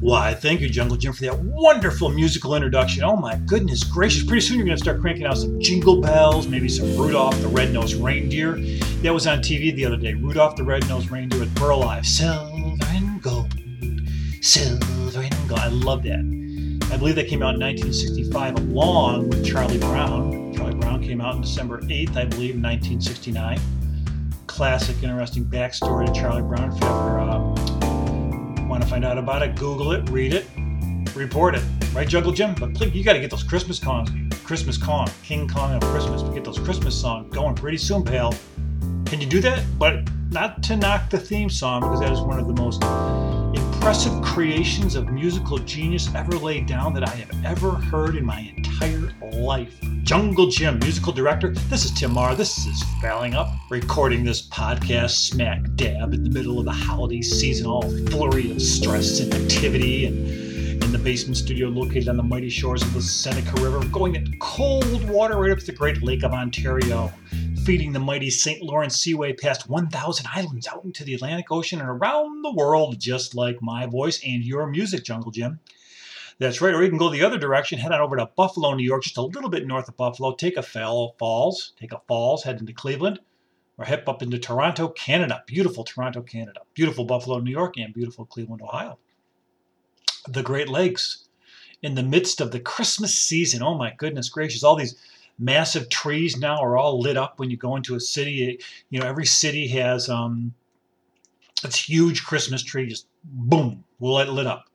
Why, thank you, Jungle Jim, for that wonderful musical introduction. Oh my goodness gracious. Pretty soon you're going to start cranking out some jingle bells, maybe some Rudolph the Red-Nosed Reindeer. That was on TV the other day. Rudolph the Red-Nosed Reindeer with Burl Ives. Silver and gold, silver and gold. I love that. I believe that came out in 1965 along with Charlie Brown. Charlie Brown came out on December 8th, I believe, 1969. Classic, interesting backstory to Charlie Brown. If uh, Want to find out about it? Google it, read it, report it. Right, Jungle Jim? But please, you got to get those Christmas cons, Christmas con, King Kong of Christmas. To get those Christmas songs going pretty soon, pal. Can you do that? But not to knock the theme song, because that is one of the most impressive creations of musical genius ever laid down that I have ever heard in my entire life. Jungle Jim, musical director. This is Tim Mahar. This is Fouling Up, recording this podcast smack dab in the middle of the holiday season, all flurry of stress and activity, and in the basement studio located on the mighty shores of the Seneca River, going at cold water right up to the Great Lake of Ontario, feeding the mighty St. Lawrence Seaway past 1,000 islands out into the Atlantic Ocean and around the world, just like my voice and your music, Jungle Jim. That's right. Or you can go the other direction, head on over to Buffalo, New York, just a little bit north of Buffalo. Take a fall, falls, take a falls, head into Cleveland, or head up into Toronto, Canada. Beautiful Toronto, Canada. Beautiful Buffalo, New York, and beautiful Cleveland, Ohio. The Great Lakes, in the midst of the Christmas season. Oh my goodness gracious! All these massive trees now are all lit up when you go into a city. You know, every city has um, its huge Christmas tree, just boom, will it lit up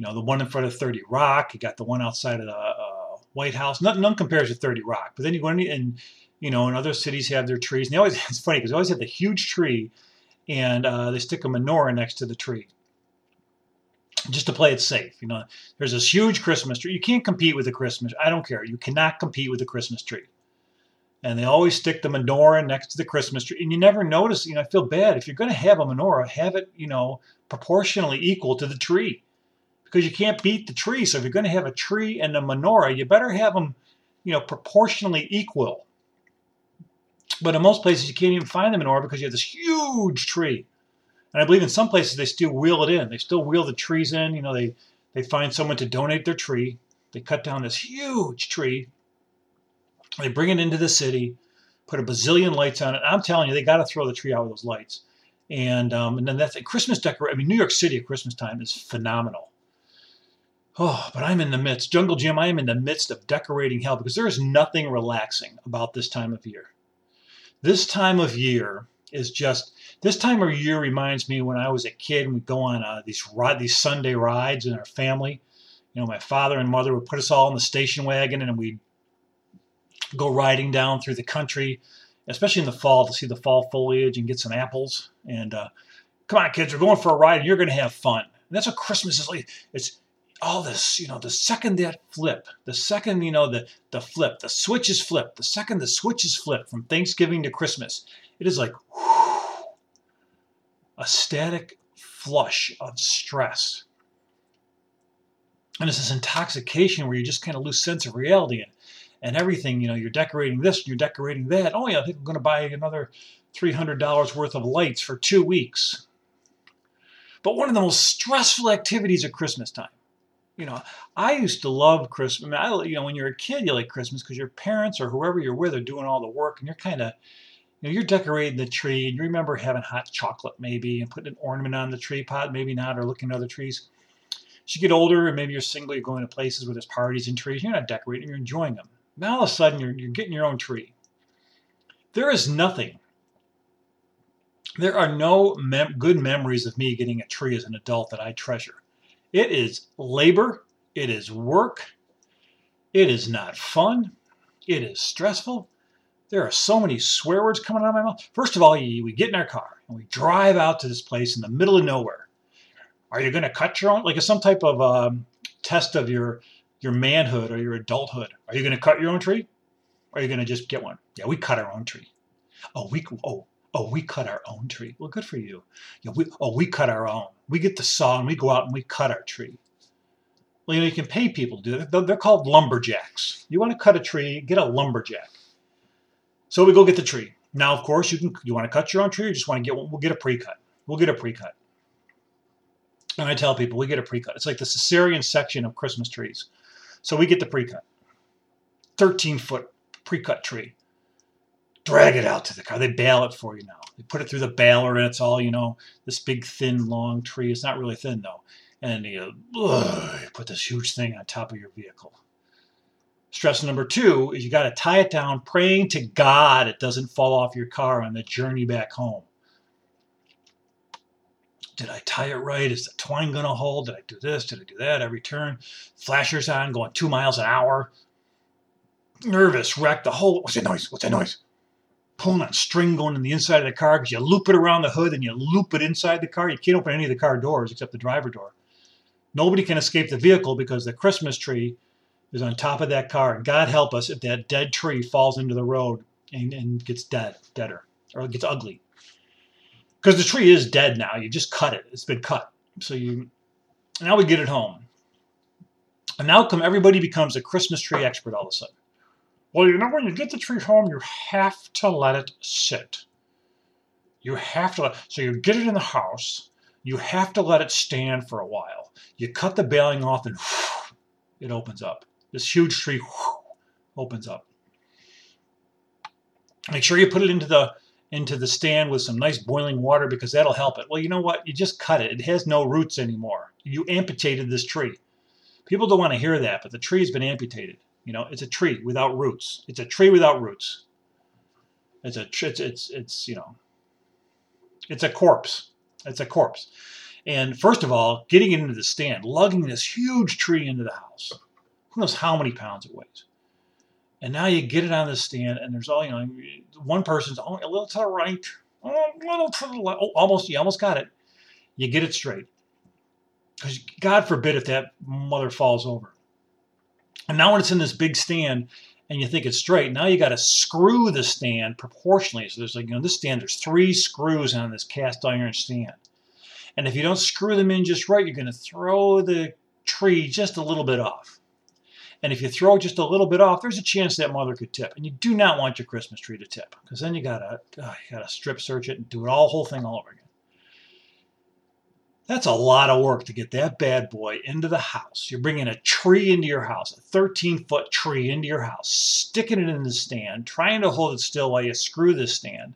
you know, the one in front of 30 Rock. You got the one outside of the uh, White House. None, none compares to 30 Rock. But then you go in and, you know, and other cities have their trees. And they always, it's funny because they always have the huge tree and uh, they stick a menorah next to the tree just to play it safe. You know, there's this huge Christmas tree. You can't compete with the Christmas. I don't care. You cannot compete with the Christmas tree. And they always stick the menorah next to the Christmas tree. And you never notice, you know, I feel bad. If you're going to have a menorah, have it, you know, proportionally equal to the tree because you can't beat the tree. So if you're going to have a tree and a menorah, you better have them, you know, proportionally equal. But in most places, you can't even find the menorah because you have this huge tree. And I believe in some places they still wheel it in. They still wheel the trees in. You know, they they find someone to donate their tree. They cut down this huge tree. They bring it into the city, put a bazillion lights on it. I'm telling you, they got to throw the tree out with those lights. And um, and then that's a Christmas decoration. I mean, New York City at Christmas time is phenomenal. Oh, but I'm in the midst, Jungle Jim, I am in the midst of decorating hell because there is nothing relaxing about this time of year. This time of year is just, this time of year reminds me when I was a kid and we'd go on uh, these, ride, these Sunday rides in our family. You know, my father and mother would put us all in the station wagon and we'd go riding down through the country, especially in the fall to see the fall foliage and get some apples. And uh, come on, kids, we're going for a ride and you're going to have fun. And that's what Christmas is like. It's all this, you know, the second that flip, the second, you know, the, the flip, the switch is flipped, the second the switch is flipped from Thanksgiving to Christmas, it is like whew, a static flush of stress. And it's this intoxication where you just kind of lose sense of reality and, and everything, you know, you're decorating this, and you're decorating that. Oh yeah, I think I'm going to buy another $300 worth of lights for two weeks. But one of the most stressful activities at Christmas time you know, I used to love Christmas. I you know, when you're a kid, you like Christmas because your parents or whoever you're with are doing all the work, and you're kind of, you know, you're decorating the tree, and you remember having hot chocolate maybe, and putting an ornament on the tree pot, maybe not, or looking at other trees. As you get older, and maybe you're single, you're going to places where there's parties and trees. You're not decorating, you're enjoying them. Now all of a sudden, you're, you're getting your own tree. There is nothing. There are no mem- good memories of me getting a tree as an adult that I treasure. It is labor, it is work, it is not fun, it is stressful. There are so many swear words coming out of my mouth. First of all, we get in our car and we drive out to this place in the middle of nowhere. Are you going to cut your own? Like some type of um, test of your your manhood or your adulthood. Are you going to cut your own tree? Or are you going to just get one? Yeah, we cut our own tree. Oh, we oh Oh, we cut our own tree. Well, good for you. you know, we, oh, we cut our own. We get the saw and we go out and we cut our tree. Well, you know, you can pay people to do it. They're called lumberjacks. You want to cut a tree, get a lumberjack. So we go get the tree. Now, of course, you can. You want to cut your own tree, or just want to get one? We'll get a pre-cut. We'll get a pre-cut. And I tell people we get a pre-cut. It's like the cesarean section of Christmas trees. So we get the pre-cut. 13 foot pre-cut tree. Drag it out to the car. They bale it for you now. They put it through the baler and it's all, you know, this big, thin, long tree. It's not really thin though. And you, ugh, you put this huge thing on top of your vehicle. Stress number two is you got to tie it down, praying to God it doesn't fall off your car on the journey back home. Did I tie it right? Is the twine going to hold? Did I do this? Did I do that? Every turn, flashers on, going two miles an hour. Nervous, wrecked. The whole. What's that noise? What's that noise? Pulling that string going in the inside of the car because you loop it around the hood and you loop it inside the car. You can't open any of the car doors except the driver door. Nobody can escape the vehicle because the Christmas tree is on top of that car. And God help us if that dead tree falls into the road and, and gets dead, deader, or gets ugly. Because the tree is dead now. You just cut it. It's been cut. So you now we get it home. And now come everybody becomes a Christmas tree expert all of a sudden. Well, you know when you get the tree home, you have to let it sit. You have to so you get it in the house, you have to let it stand for a while. You cut the baling off and it opens up. This huge tree opens up. Make sure you put it into the into the stand with some nice boiling water because that'll help it. Well, you know what? You just cut it. It has no roots anymore. You amputated this tree. People don't want to hear that, but the tree's been amputated. You know, it's a tree without roots. It's a tree without roots. It's a it's it's it's you know, it's a corpse. It's a corpse. And first of all, getting it into the stand, lugging this huge tree into the house. Who knows how many pounds it weighs? And now you get it on the stand, and there's all you know. One person's oh, a little to the right, oh, a little to the left. Oh, almost, you almost got it. You get it straight, because God forbid if that mother falls over. And now when it's in this big stand, and you think it's straight, now you got to screw the stand proportionally. So there's like you know this stand, there's three screws on this cast iron stand, and if you don't screw them in just right, you're going to throw the tree just a little bit off. And if you throw just a little bit off, there's a chance that mother could tip. And you do not want your Christmas tree to tip because then you gotta uh, you gotta strip search it and do it all whole thing all over again. That's a lot of work to get that bad boy into the house. You're bringing a tree into your house, a 13 foot tree into your house, sticking it in the stand, trying to hold it still while you screw the stand.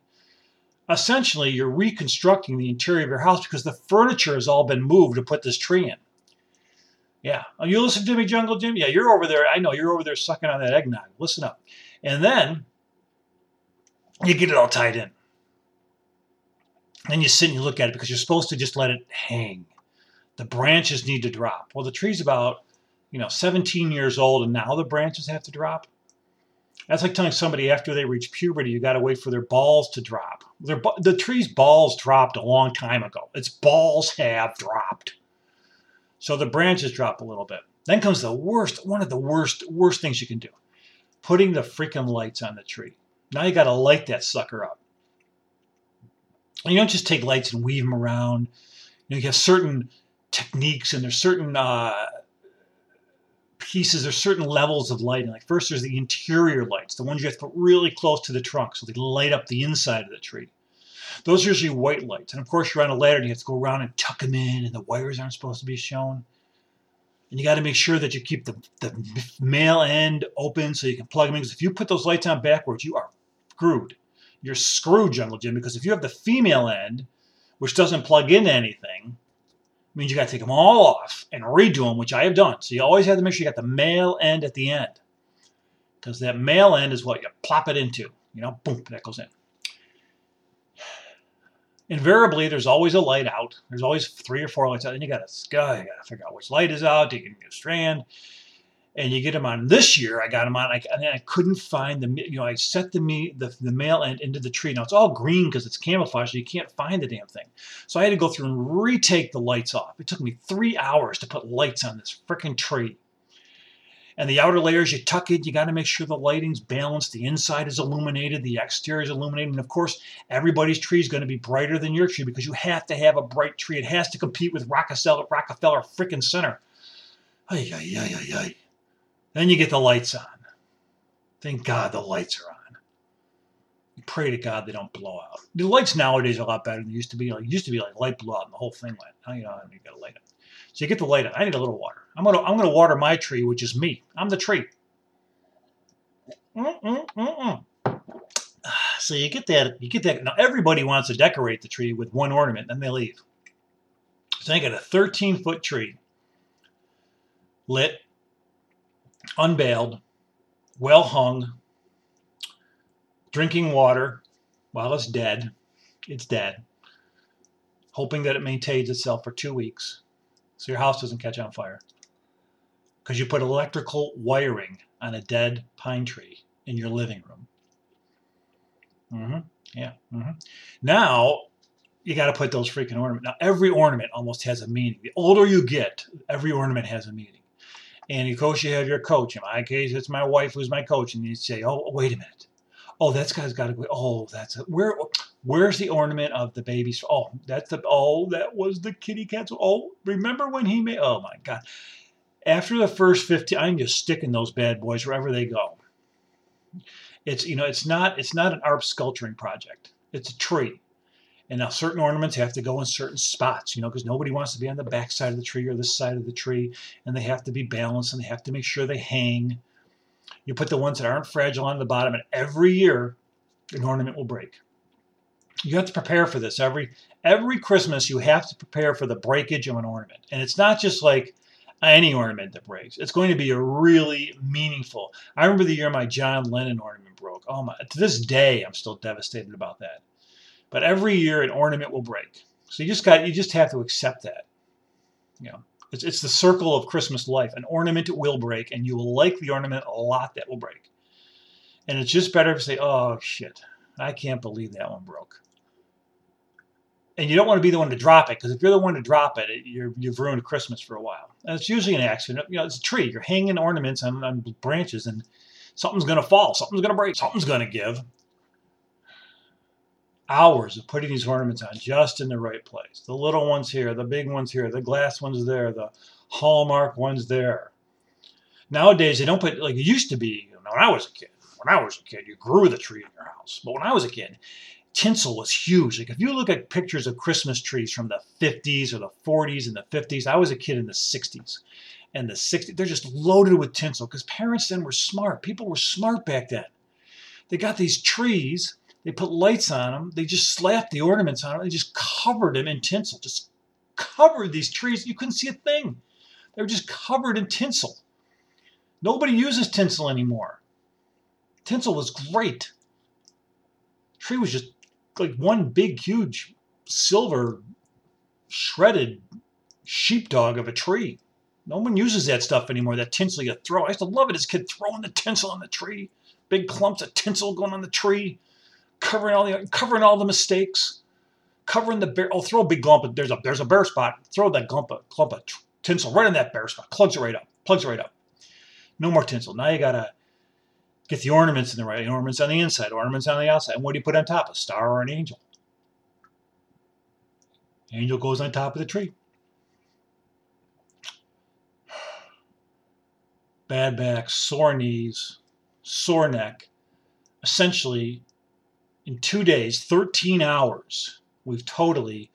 Essentially, you're reconstructing the interior of your house because the furniture has all been moved to put this tree in. Yeah. Oh, you listen to me, Jungle Jim? Yeah, you're over there. I know you're over there sucking on that eggnog. Listen up. And then you get it all tied in. Then you sit and you look at it because you're supposed to just let it hang. The branches need to drop. Well, the tree's about, you know, 17 years old and now the branches have to drop. That's like telling somebody after they reach puberty, you got to wait for their balls to drop. Their, the tree's balls dropped a long time ago. Its balls have dropped. So the branches drop a little bit. Then comes the worst, one of the worst, worst things you can do. Putting the freaking lights on the tree. Now you got to light that sucker up. And you don't just take lights and weave them around. You, know, you have certain techniques and there's certain uh, pieces, there's certain levels of lighting. Like first there's the interior lights, the ones you have to put really close to the trunk so they light up the inside of the tree. Those are usually white lights. And of course, you're on a ladder and you have to go around and tuck them in, and the wires aren't supposed to be shown. And you got to make sure that you keep the, the male end open so you can plug them in. Because if you put those lights on backwards, you are screwed. You're screwed, Jungle Jim, because if you have the female end, which doesn't plug into anything, means you got to take them all off and redo them, which I have done. So you always have to make sure you got the male end at the end. Because that male end is what you plop it into. You know, boom, that goes in invariably there's always a light out. There's always three or four lights out, and you got to you got to figure out which light is out. You can get a strand, and you get them on. This year I got them on, I, and I couldn't find the you know I set the me the, the male end into the tree. Now it's all green because it's camouflage, so you can't find the damn thing. So I had to go through and retake the lights off. It took me three hours to put lights on this freaking tree. And the outer layers, you tuck it, you got to make sure the lighting's balanced, the inside is illuminated, the exterior is illuminated. And of course, everybody's tree is going to be brighter than your tree because you have to have a bright tree. It has to compete with Rockefeller, Rockefeller freaking Center. Ay, ay, ay, ay, ay. Then you get the lights on. Thank God the lights are on. You pray to God they don't blow out. The lights nowadays are a lot better than they used to be. Like used to be like light blew out and the whole thing went. Now you know you got to light it. So you get the light on. I need a little water. I'm gonna I'm gonna water my tree, which is me. I'm the tree. Mm-mm-mm-mm. So you get that you get that. Now everybody wants to decorate the tree with one ornament, then they leave. So I got a 13 foot tree, lit, unbaled, well hung, drinking water while it's dead. It's dead. Hoping that it maintains itself for two weeks so your house doesn't catch on fire. Because you put electrical wiring on a dead pine tree in your living room. Mm-hmm. Yeah. Mm-hmm. Now you got to put those freaking ornaments. Now every ornament almost has a meaning. The older you get, every ornament has a meaning. And of course, you have your coach. In my case, it's my wife who's my coach, and you say, "Oh, wait a minute. Oh, that guy's got to go. Oh, that's a, where. Where's the ornament of the baby's? Oh, that's the. Oh, that was the kitty cat's. Oh, remember when he made? Oh my God! After the first fifteen, I'm just sticking those bad boys wherever they go. It's you know, it's not it's not an art sculpturing project. It's a tree. And now certain ornaments have to go in certain spots, you know, because nobody wants to be on the back side of the tree or this side of the tree, and they have to be balanced and they have to make sure they hang. You put the ones that aren't fragile on the bottom, and every year an ornament will break. You have to prepare for this every every Christmas. You have to prepare for the breakage of an ornament, and it's not just like any ornament that breaks. It's going to be a really meaningful. I remember the year my John Lennon ornament broke. Oh my! To this day, I'm still devastated about that. But every year, an ornament will break. So you just got you just have to accept that. You know, it's it's the circle of Christmas life. An ornament will break, and you will like the ornament a lot that will break. And it's just better to say, "Oh shit, I can't believe that one broke." and you don't want to be the one to drop it because if you're the one to drop it, you're, you've ruined Christmas for a while. And it's usually an accident. You know, it's a tree. You're hanging ornaments on, on branches, and something's going to fall. Something's going to break. Something's going to give. Hours of putting these ornaments on just in the right place. The little ones here, the big ones here, the glass ones there, the hallmark ones there. Nowadays, they don't put like it used to be. When I was a kid, when I was a kid, you grew the tree in your house. But when I was a kid, tinsel was huge. Like if you look at pictures of Christmas trees from the 50s or the 40s and the 50s, I was a kid in the 60s. And the 60s, they're just loaded with tinsel because parents then were smart. People were smart back then. They got these trees, they put lights on them, they just slapped the ornaments on them, they just covered them in tinsel, just covered these trees. You couldn't see a thing. They were just covered in tinsel. Nobody uses tinsel anymore. Tinsel was great. Tree was just like one big, huge silver shredded sheepdog of a tree. No one uses that stuff anymore, that tinsel you throw. I used to love it as a kid, throwing the tinsel on the tree. Big clumps of tinsel going on the tree, covering all the covering all the mistakes, covering the bear. I'll throw a big clump. Of, there's a there's a bare spot. Throw that clump of, clump of tinsel right in that bare spot. Plugs it right up. Plugs it right up. No more tinsel. Now you gotta Get the ornaments in the right ornaments on the inside, ornaments on the outside. And what do you put on top? A star or an angel? Angel goes on top of the tree. Bad back, sore knees, sore neck. Essentially, in two days, 13 hours, we've totally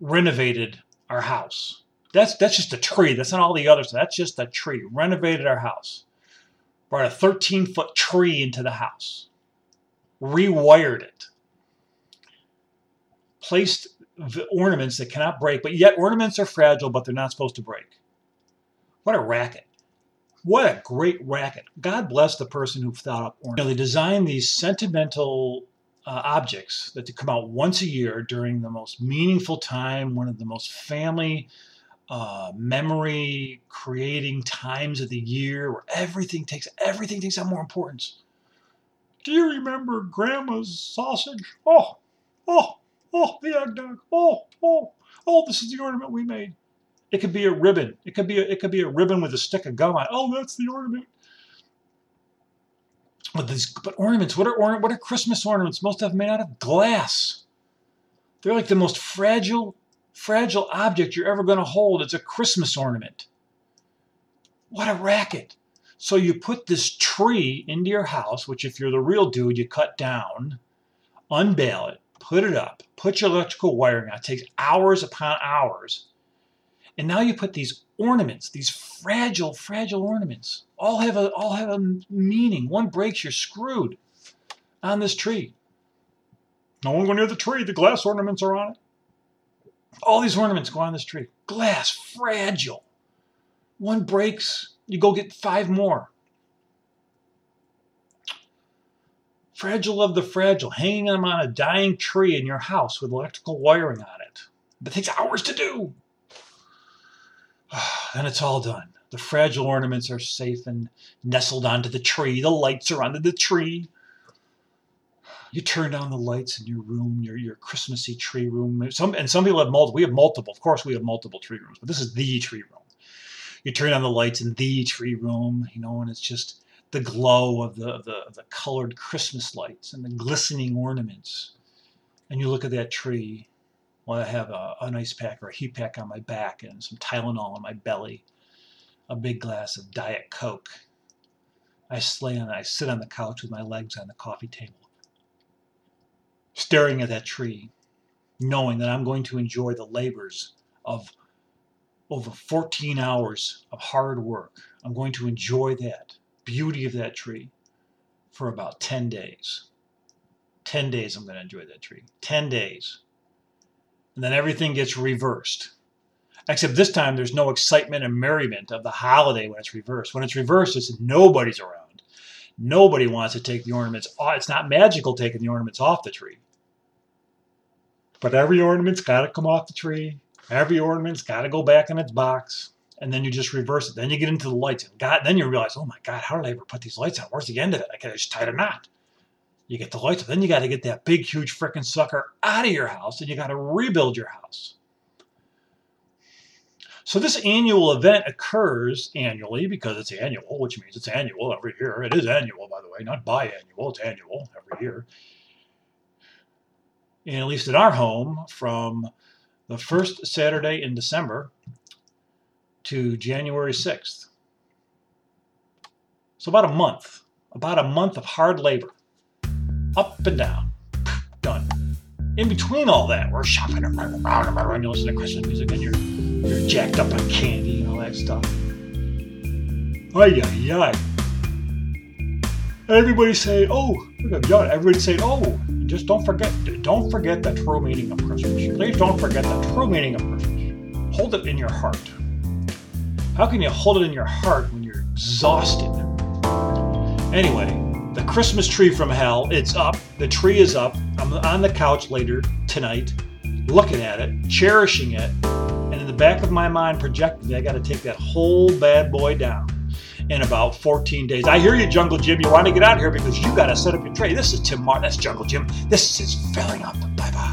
renovated our house. That's that's just a tree. That's not all the others. That's just a tree. Renovated our house brought a 13 foot tree into the house, rewired it, placed ornaments that cannot break, but yet ornaments are fragile, but they're not supposed to break. What a racket. What a great racket. God bless the person who thought up ornaments. You know, they designed these sentimental uh, objects that come out once a year during the most meaningful time, one of the most family uh, memory creating times of the year where everything takes everything takes on more importance. Do you remember Grandma's sausage? Oh, oh, oh, the eggnog. Oh, oh, oh, this is the ornament we made. It could be a ribbon. It could be a, it could be a ribbon with a stick of gum on. It. Oh, that's the ornament. But these but ornaments, what are ornament, what are Christmas ornaments? Most of them made out of glass. They're like the most fragile fragile object you're ever going to hold. It's a Christmas ornament. What a racket. So you put this tree into your house, which if you're the real dude, you cut down, unbale it, put it up, put your electrical wiring on. It takes hours upon hours. And now you put these ornaments, these fragile, fragile ornaments, all have a all have a meaning. One breaks, you're screwed on this tree. No one go near the tree. The glass ornaments are on it. All these ornaments go on this tree. Glass, fragile. One breaks, you go get five more. Fragile of the fragile, hanging them on a dying tree in your house with electrical wiring on it. That takes hours to do. Then it's all done. The fragile ornaments are safe and nestled onto the tree. The lights are under the tree. You turn down the lights in your room, your your Christmassy tree room. Some and some people have multiple. We have multiple. Of course, we have multiple tree rooms, but this is the tree room. You turn on the lights in the tree room, you know, and it's just the glow of the of the, the colored Christmas lights and the glistening ornaments. And you look at that tree, well, I have a, an ice pack or a heat pack on my back and some Tylenol on my belly, a big glass of Diet Coke. I slay on, I sit on the couch with my legs on the coffee table, staring at that tree, knowing that I'm going to enjoy the labors of over 14 hours of hard work. I'm going to enjoy that beauty of that tree for about 10 days. 10 days I'm going to enjoy that tree. 10 days and then everything gets reversed. Except this time, there's no excitement and merriment of the holiday when it's reversed. When it's reversed, it's nobody's around. Nobody wants to take the ornaments off. It's not magical taking the ornaments off the tree. But every ornament's got to come off the tree. Every ornament's got to go back in its box. And then you just reverse it. Then you get into the lights. And God, then you realize, oh my God, how did I ever put these lights on? Where's the end of it? I could just tied a knot. You get the lights, then you got to get that big, huge freaking sucker out of your house and you got to rebuild your house. So this annual event occurs annually because it's annual, which means it's annual every year. It is annual, by the way, not biannual. It's annual every year. And at least in our home, from the first Saturday in December to January 6th. So about a month, about a month of hard labor up and down. Done. In between all that, we're shopping around and you listen to Christmas music and you're, you're jacked up on candy and all that stuff. Ay, ay, ay. Everybody say, oh, look at God. everybody say, oh, just don't forget, don't forget the true meaning of Christmas. Please don't forget the true meaning of Christmas. Hold it in your heart. How can you hold it in your heart when you're exhausted? Anyway, the Christmas tree from hell. It's up. The tree is up. I'm on the couch later tonight, looking at it, cherishing it, and in the back of my mind, projecting I got to take that whole bad boy down in about 14 days. I hear you, Jungle Jim. You want to get out here because you got to set up your tray. This is Tim Martin. That's Jungle Jim. This is filling up. Bye bye.